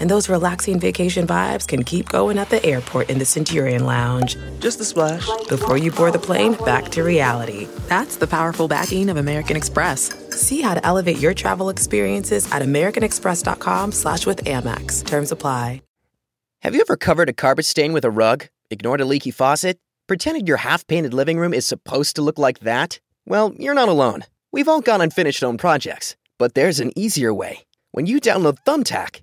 And those relaxing vacation vibes can keep going at the airport in the Centurion Lounge. Just a splash. Before you board the plane, back to reality. That's the powerful backing of American Express. See how to elevate your travel experiences at americanexpress.com slash with Amex. Terms apply. Have you ever covered a carpet stain with a rug? Ignored a leaky faucet? Pretended your half-painted living room is supposed to look like that? Well, you're not alone. We've all got unfinished home projects. But there's an easier way. When you download Thumbtack,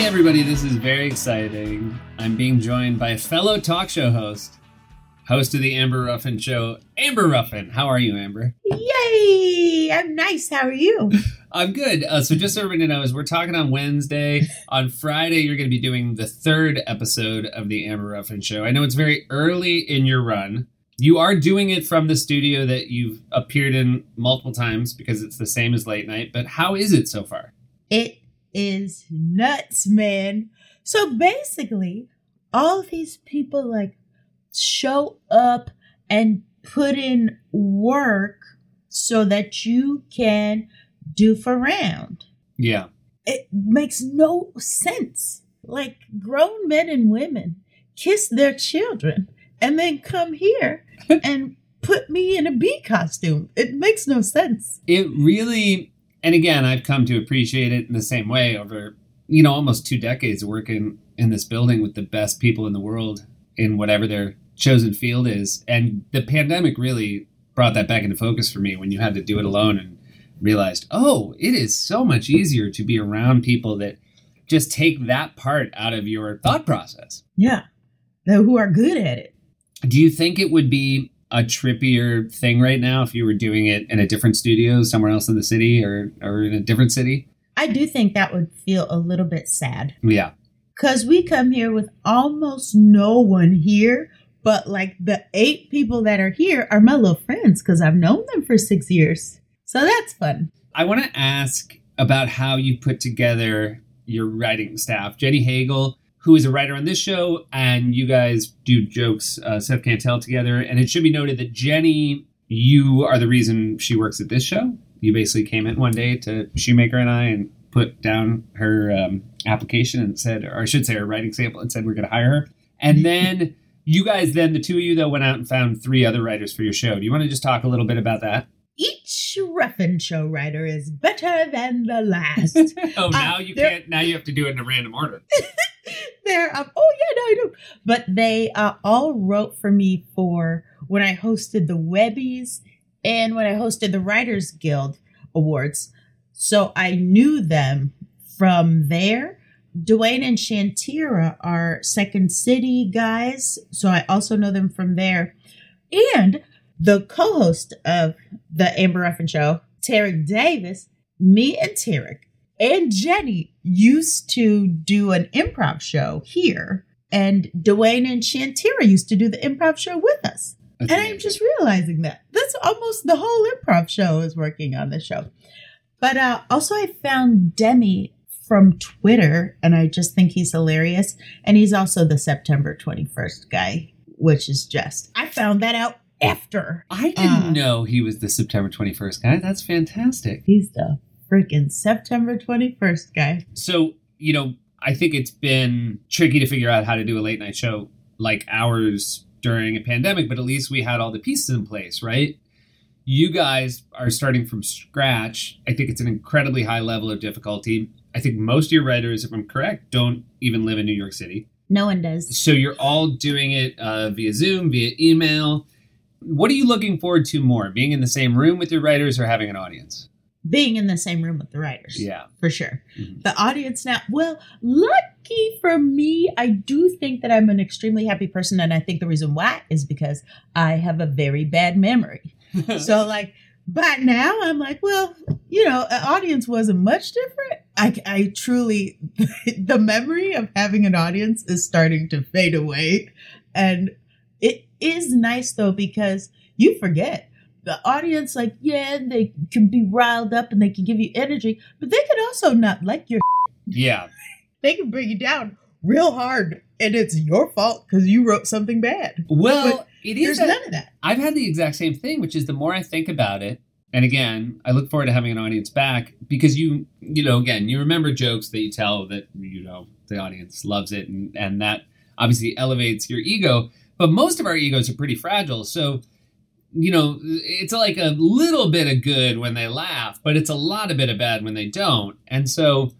Hey, everybody, this is very exciting. I'm being joined by a fellow talk show host, host of the Amber Ruffin Show, Amber Ruffin. How are you, Amber? Yay! I'm nice. How are you? I'm good. Uh, so, just so everybody knows, we're talking on Wednesday. on Friday, you're going to be doing the third episode of the Amber Ruffin Show. I know it's very early in your run. You are doing it from the studio that you've appeared in multiple times because it's the same as late night. But how is it so far? It is nuts, man. So basically, all these people like show up and put in work so that you can doof around. Yeah. It makes no sense. Like grown men and women kiss their children and then come here and put me in a bee costume. It makes no sense. It really and again, I've come to appreciate it in the same way over, you know, almost two decades of working in this building with the best people in the world in whatever their chosen field is. And the pandemic really brought that back into focus for me when you had to do it alone and realized, oh, it is so much easier to be around people that just take that part out of your thought process. Yeah. Who are good at it. Do you think it would be a trippier thing right now if you were doing it in a different studio somewhere else in the city or or in a different city? I do think that would feel a little bit sad. Yeah. Cuz we come here with almost no one here, but like the eight people that are here are my little friends cuz I've known them for 6 years. So that's fun. I want to ask about how you put together your writing staff. Jenny Hagel who is a writer on this show, and you guys do jokes, uh, Seth Can't Tell together. And it should be noted that Jenny, you are the reason she works at this show. You basically came in one day to Shoemaker and I and put down her um, application and said, or I should say, her writing sample and said we're going to hire her. And then you guys, then the two of you, though, went out and found three other writers for your show. Do you want to just talk a little bit about that? Each Ruffin show writer is better than the last. oh, now uh, you can't. Now you have to do it in a random order. they're um, oh yeah no I know but they uh, all wrote for me for when I hosted the Webbies and when I hosted the Writers Guild Awards. So I knew them from there. Dewayne and Shantira are Second City guys so I also know them from there. And the co-host of the Amber Ruffin show Tarik Davis me and Tarik and Jenny used to do an improv show here, and Dewayne and Shantira used to do the improv show with us. That's and amazing. I'm just realizing that that's almost the whole improv show is working on the show. But uh, also, I found Demi from Twitter, and I just think he's hilarious. And he's also the September 21st guy, which is just, I found that out after. I didn't uh, know he was the September 21st guy. That's fantastic. He's the freaking September 21st guy. So, you know, I think it's been tricky to figure out how to do a late night show like ours during a pandemic, but at least we had all the pieces in place, right? You guys are starting from scratch. I think it's an incredibly high level of difficulty. I think most of your writers, if I'm correct, don't even live in New York City. No one does. So you're all doing it uh, via Zoom, via email. What are you looking forward to more? Being in the same room with your writers or having an audience? Being in the same room with the writers. Yeah. For sure. Mm-hmm. The audience now, well, lucky for me, I do think that I'm an extremely happy person. And I think the reason why is because I have a very bad memory. so, like, but now I'm like, well, you know, an audience wasn't much different. I, I truly, the memory of having an audience is starting to fade away. And it is nice though, because you forget the audience, like, yeah, they can be riled up and they can give you energy, but they can also not like your. Yeah. They can bring you down real hard, and it's your fault because you wrote something bad. Well, But it is. There's none of that. I've had the exact same thing, which is the more I think about it, and again, I look forward to having an audience back because you, you know, again, you remember jokes that you tell that you know the audience loves it, and and that obviously elevates your ego. But most of our egos are pretty fragile, so you know it's like a little bit of good when they laugh, but it's a lot of bit of bad when they don't. And so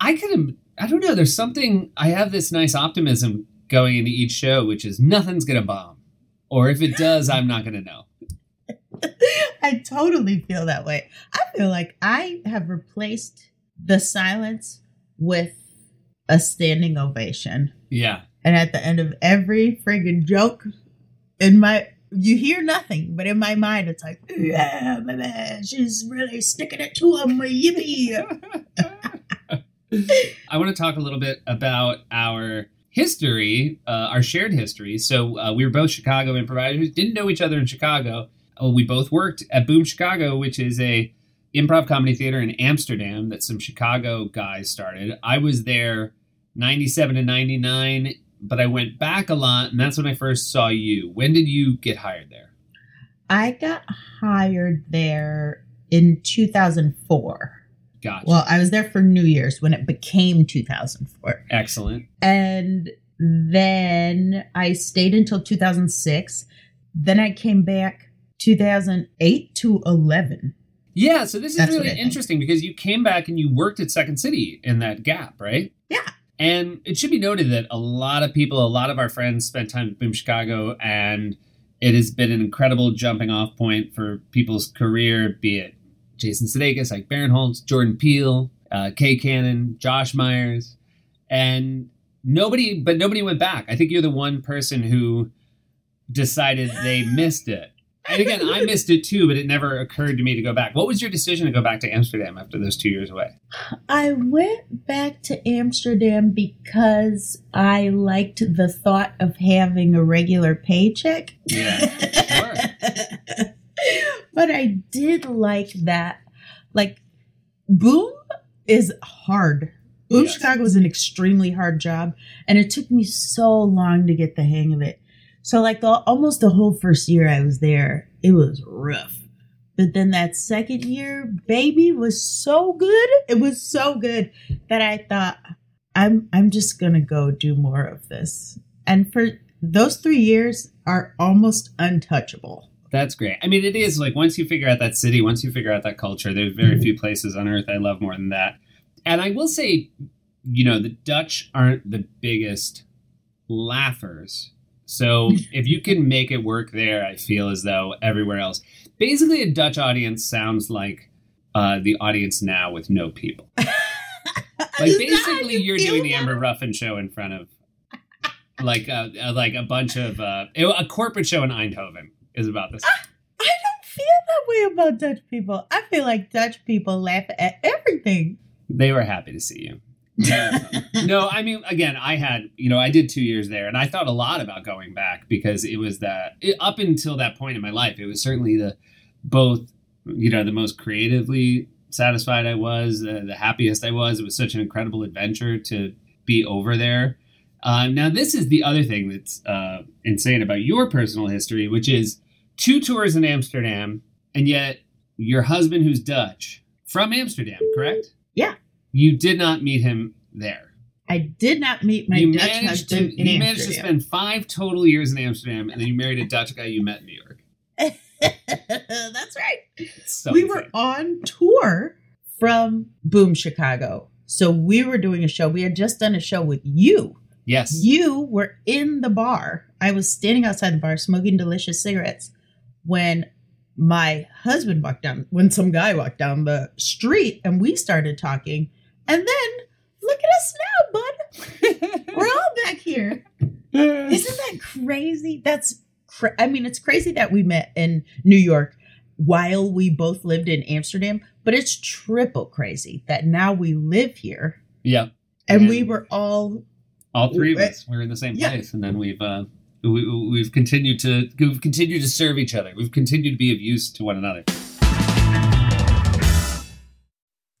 I could, I don't know. There's something. I have this nice optimism going into each show, which is nothing's gonna bomb, or if it does, I'm not gonna know. I totally feel that way. I feel like I have replaced the silence with a standing ovation. Yeah. And at the end of every friggin' joke, in my you hear nothing, but in my mind it's like, yeah, man, she's really sticking it to him, yippee. I want to talk a little bit about our history, uh, our shared history. So uh, we were both Chicago improvisers, didn't know each other in Chicago. Uh, we both worked at Boom Chicago, which is a improv comedy theater in Amsterdam that some Chicago guys started. I was there 97 to 99, but I went back a lot, and that's when I first saw you. When did you get hired there? I got hired there in 2004. Gotcha. Well, I was there for New Year's when it became 2004. Excellent. And then I stayed until 2006. Then I came back 2008 to 11. Yeah, so this is That's really interesting because you came back and you worked at Second City in that gap, right? Yeah. And it should be noted that a lot of people, a lot of our friends spent time at Boom Chicago, and it has been an incredible jumping off point for people's career, be it Jason Sudeikis, Ike Barinholtz, Jordan Peele, uh, Kay Cannon, Josh Meyers, and nobody, but nobody went back. I think you're the one person who decided they missed it. And again, I missed it too, but it never occurred to me to go back. What was your decision to go back to Amsterdam after those two years away? I went back to Amsterdam because I liked the thought of having a regular paycheck. Yeah, sure. but I did like that. Like, Boom is hard. Boom Yes. Chicago is an extremely hard job, and it took me so long to get the hang of it. So, like, the, almost the whole first year I was there, it was rough. But then that second year, baby, was so good. It was so good that I thought, I'm I'm just gonna go do more of this. And for those three years are almost untouchable. That's great. I mean, it is like once you figure out that city, once you figure out that culture, there's very mm-hmm. few places on earth I love more than that. And I will say, you know, the Dutch aren't the biggest laughers. So if you can make it work there, I feel as though everywhere else. Basically, a Dutch audience sounds like uh, the audience now with no people. Like basically, you you're doing the Amber Ruffin show in front of like a, a- like a bunch of uh, a corporate show in Eindhoven is about this. I don't feel that way about Dutch people. I feel like Dutch people laugh at everything. They were happy to see you. No, I mean, again, I had, you know, I did two years there, and I thought a lot about going back because it was that it, up until that point in my life, it was certainly the both, you know, the most creatively satisfied I was, uh, the happiest I was. It was such an incredible adventure to be over there. Uh, now, this is the other thing that's uh, insane about your personal history, which is two tours in Amsterdam, and yet your husband, who's Dutch, from Amsterdam, correct? Yeah. You did not meet him there. I did not meet my you Dutch managed to husband in you managed to spend five total years in Amsterdam, and then you married a Dutch guy you met in New York. That's right. So we were on tour from Boom Chicago. So we were doing a show. We had just done a show with you. yes, You were in the bar. I was standing outside the bar smoking delicious cigarettes when my husband walked down, when some guy walked down the street and we started talking. And then look at us now, bud. We're all back here. Isn't that crazy? That's, cra- I mean, it's crazy that we met in New York while we both lived in Amsterdam, but it's triple crazy that now we live here Yeah. and And- we were all All three of us. We're in the same Yeah. place, and then we've uh, we, we've continued to we've continued to serve each other. We've continued to be of use to one another.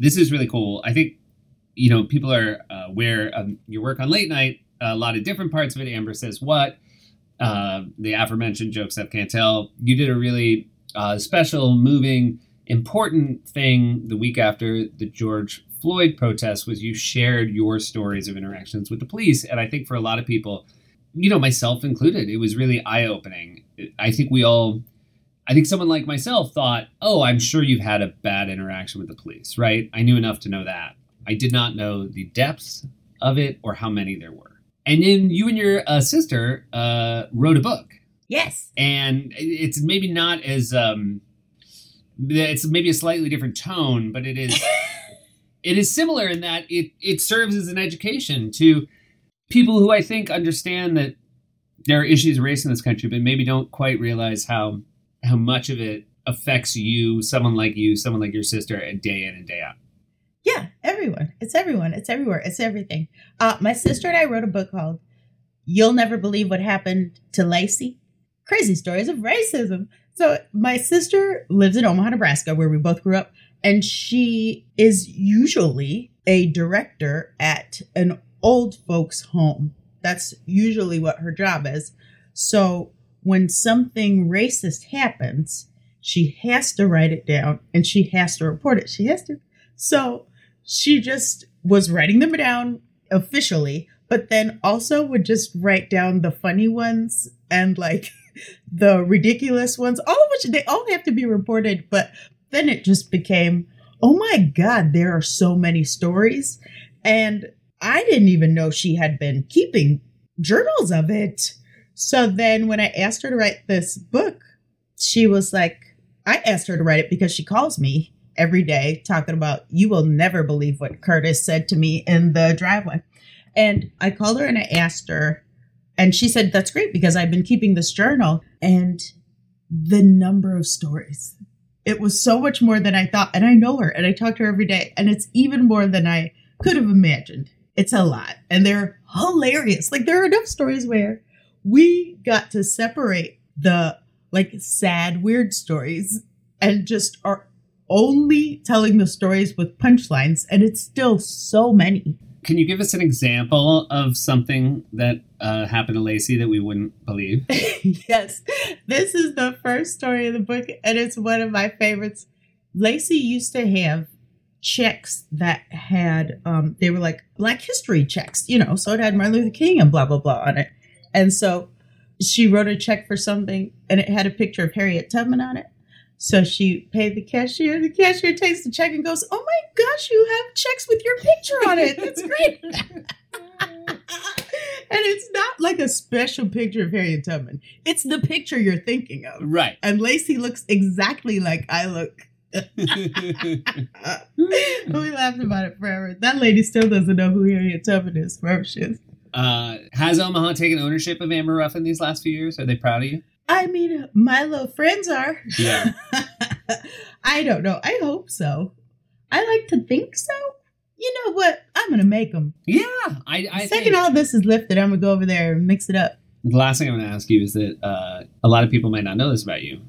This is really cool. I think you know people are uh, aware of your work on late night. A lot of different parts of it. Amber says what. Uh, the aforementioned jokes that can't tell. You did a really uh, special, moving, important thing the week after the George Floyd protest was you shared your stories of interactions with the police, and I think for a lot of people, you know, myself included, it was really eye opening. I think we all I think someone like myself thought, oh, I'm sure you've had a bad interaction with the police, right? I knew enough to know that. I did not know the depths of it or how many there were. And then you and your uh, sister uh, wrote a book, yes. and it's maybe not as um, it's maybe a slightly different tone, but it is it is similar in that it it serves as an education to people who I think understand that there are issues of race in this country, but maybe don't quite realize how how much of it affects you, someone like you, someone like your sister, and day in and day out. Yeah, everyone. It's everyone. It's everywhere. It's everything. Uh, my sister and I wrote a book called You'll Never Believe What Happened to Lacey Crazy Stories of Racism. So, my sister lives in Omaha, Nebraska, where we both grew up, and she is usually a director at an old folks' home. That's usually what her job is. So, when something racist happens, she has to write it down and she has to report it. She has to. So she just was writing them down officially, but then also would just write down the funny ones and like the ridiculous ones, all of which they all have to be reported. But then it just became, oh my God, there are so many stories. And I didn't even know she had been keeping journals of it. So then when I asked her to write this book, she was like, I asked her to write it because she calls me every day talking about, you will never believe what Curtis said to me in the driveway. And I called her and I asked her, and she said, That's great because I've been keeping this journal. And the number of stories, it was so much more than I thought. And I know her and I talk to her every day, and it's even more than I could have imagined. It's a lot. And they're hilarious. Like, there are enough stories where we got to separate the like sad, weird stories and just are only telling the stories with punchlines. And it's still so many. Can you give us an example of something that uh, happened to Lacey that we wouldn't believe? yes, this is the first story of the book, and it's one of my favorites. Lacey used to have checks that had, um, they were like Black History checks, you know, so it had Martin Luther King and blah, blah, blah on it. And so she wrote a check for something, and it had a picture of Harriet Tubman on it. So she paid the cashier. The cashier takes the check and goes, Oh my gosh, you have checks with your picture on it. That's great. and it's not like a special picture of Harriet Tubman, it's the picture you're thinking of. right. And Lacey looks exactly like I look. we laughed about it forever. That lady still doesn't know who Harriet Tubman is, wherever she is. Uh, has Omaha taken ownership of Amber Ruffin these last few years? Are they proud of you? I mean, my little friends are. Yeah. I don't know. I hope so. I like to think so. You know what? I'm going to make them. Yeah. I, I second think all this is lifted, I'm going to go over there and mix it up. the last thing I'm going to ask you is that uh, a lot of people might not know this about you.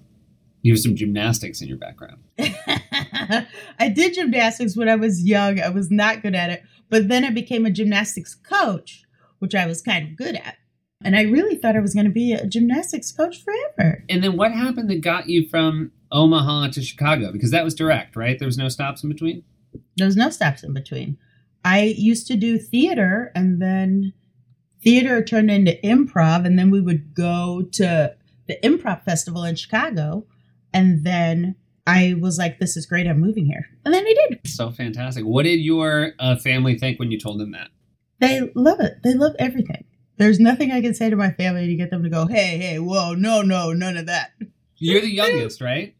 You have some gymnastics in your background. I did gymnastics when I was young. I was not good at it. But then I became a gymnastics coach, which I was kind of good at. And I really thought I was going to be a gymnastics coach forever. And then what happened that got you from Omaha to Chicago? Because that was direct, right? There was no stops in between. There was no stops in between. I used to do theater and then theater turned into improv and then we would go to the improv festival in Chicago and then I was like this is great I'm moving here. And then I did. So fantastic. What did your uh, family think when you told them that? They love it. They love everything. There's nothing I can say to my family to get them to go, "Hey, hey, whoa, no, no, none of that." You're the youngest, right?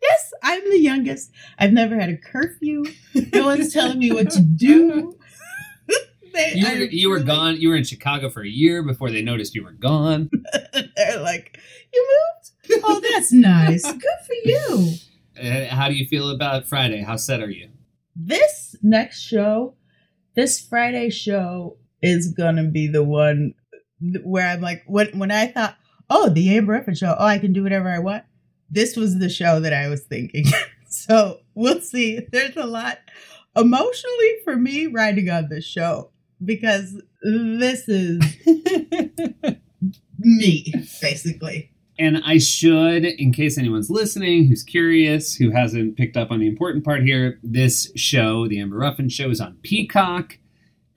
Yes, I'm the youngest. I've never had a curfew. No one's telling me what to do. They You were, you were gone. You were in Chicago for a year before they noticed you were gone. They're like, "You moved? Oh, that's nice. Good for you." Uh, how do you feel about Friday? How set are you? This next show, this Friday show, is gonna be the one where I'm like, when when I thought, "Oh, the Amber Ruffin show. Oh, I can do whatever I want." This was the show that I was thinking. so we'll see. There's a lot emotionally for me riding on this show because this is me, basically. And I should, in case anyone's listening who's curious, who hasn't picked up on the important part here, this show, the Amber Ruffin Show, is on Peacock,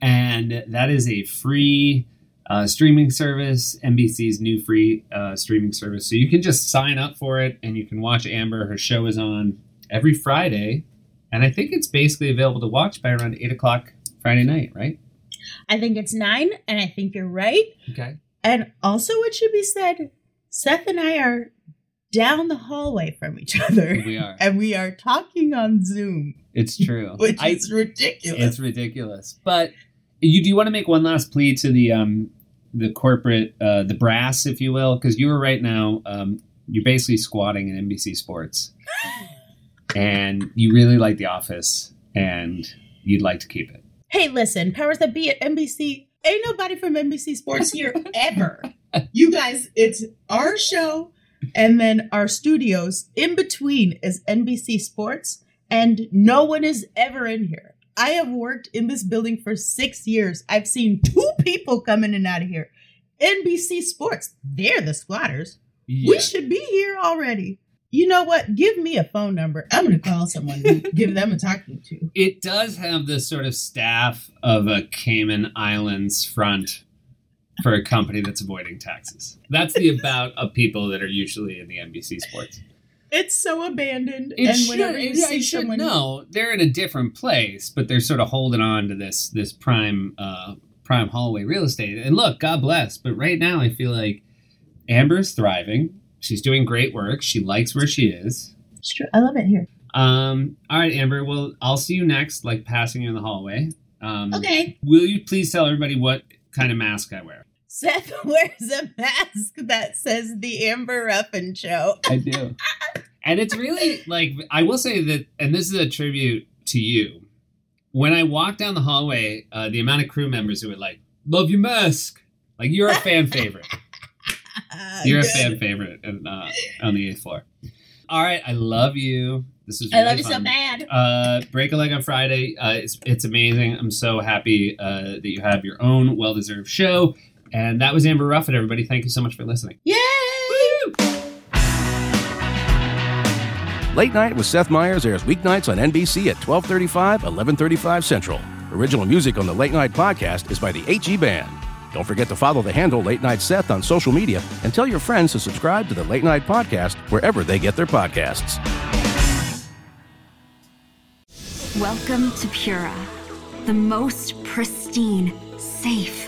and that is a free uh, streaming service, NBC's new free uh, streaming service. So you can just sign up for it, and you can watch Amber. Her show is on every Friday, and I think it's basically available to watch by around eight o'clock Friday night, right? I think it's nine, and I think you're right. Okay. And also, it should be said, Seth and I are down the hallway from each other. We are. And we are talking on Zoom, It's true. which I- is ridiculous. It's ridiculous. But you do you want to make one last plea to the um the corporate uh the brass, if you will, because you are right now um you're basically squatting in NBC Sports, and you really like The Office, and you'd like to keep it. hey, listen, powers that be at NBC, ain't nobody from NBC Sports here ever. You guys, it's our show, and then our studios in between is NBC Sports, and no one is ever in here. I have worked in this building for six years. I've seen two people come in and out of here. NBC Sports, they're the squatters. We should be here already. You know what? Give me a phone number. I'm going to call someone and give them a talking to. It does have the sort of staff of a Cayman Islands front for a company that's avoiding taxes. That's the about of people that are usually in the NBC Sports. It's so abandoned. It and should, whenever you yeah, see it should someone, no, they're in a different place, but they're sort of holding on to this this prime uh, prime hallway real estate. And look, God bless, but right now I feel like Amber's thriving. She's doing great work. She likes where she is. It's true. I love it here. Um, all right, Amber. Well, I'll see you next, like passing you in the hallway. Um, Okay. Will you please tell everybody what kind of mask I wear? Seth wears a mask that says the Amber Ruffin Show. I do. and it's really like I will say that, and this is a tribute to you. When I walk down the hallway, uh, the amount of crew members who would like love your mask, like you're a fan favorite. You're a fan favorite in, uh, on the eighth floor. All right, I love you. This is I really love you so bad. Uh, Break a leg on Friday. Uh, it's it's amazing. I'm so happy uh, that you have your own well deserved show. And that was Amber Ruffin. Everybody, thank you so much for listening. Yay! Late Night with Seth Meyers airs weeknights on NBC at 1235, 1135 Central. Original music on the Late Night podcast is by the 8G Band. Don't forget to follow the handle Late Night Seth on social media and tell your friends to subscribe to the Late Night podcast wherever they get their podcasts. Welcome to Pura, the most pristine, safe,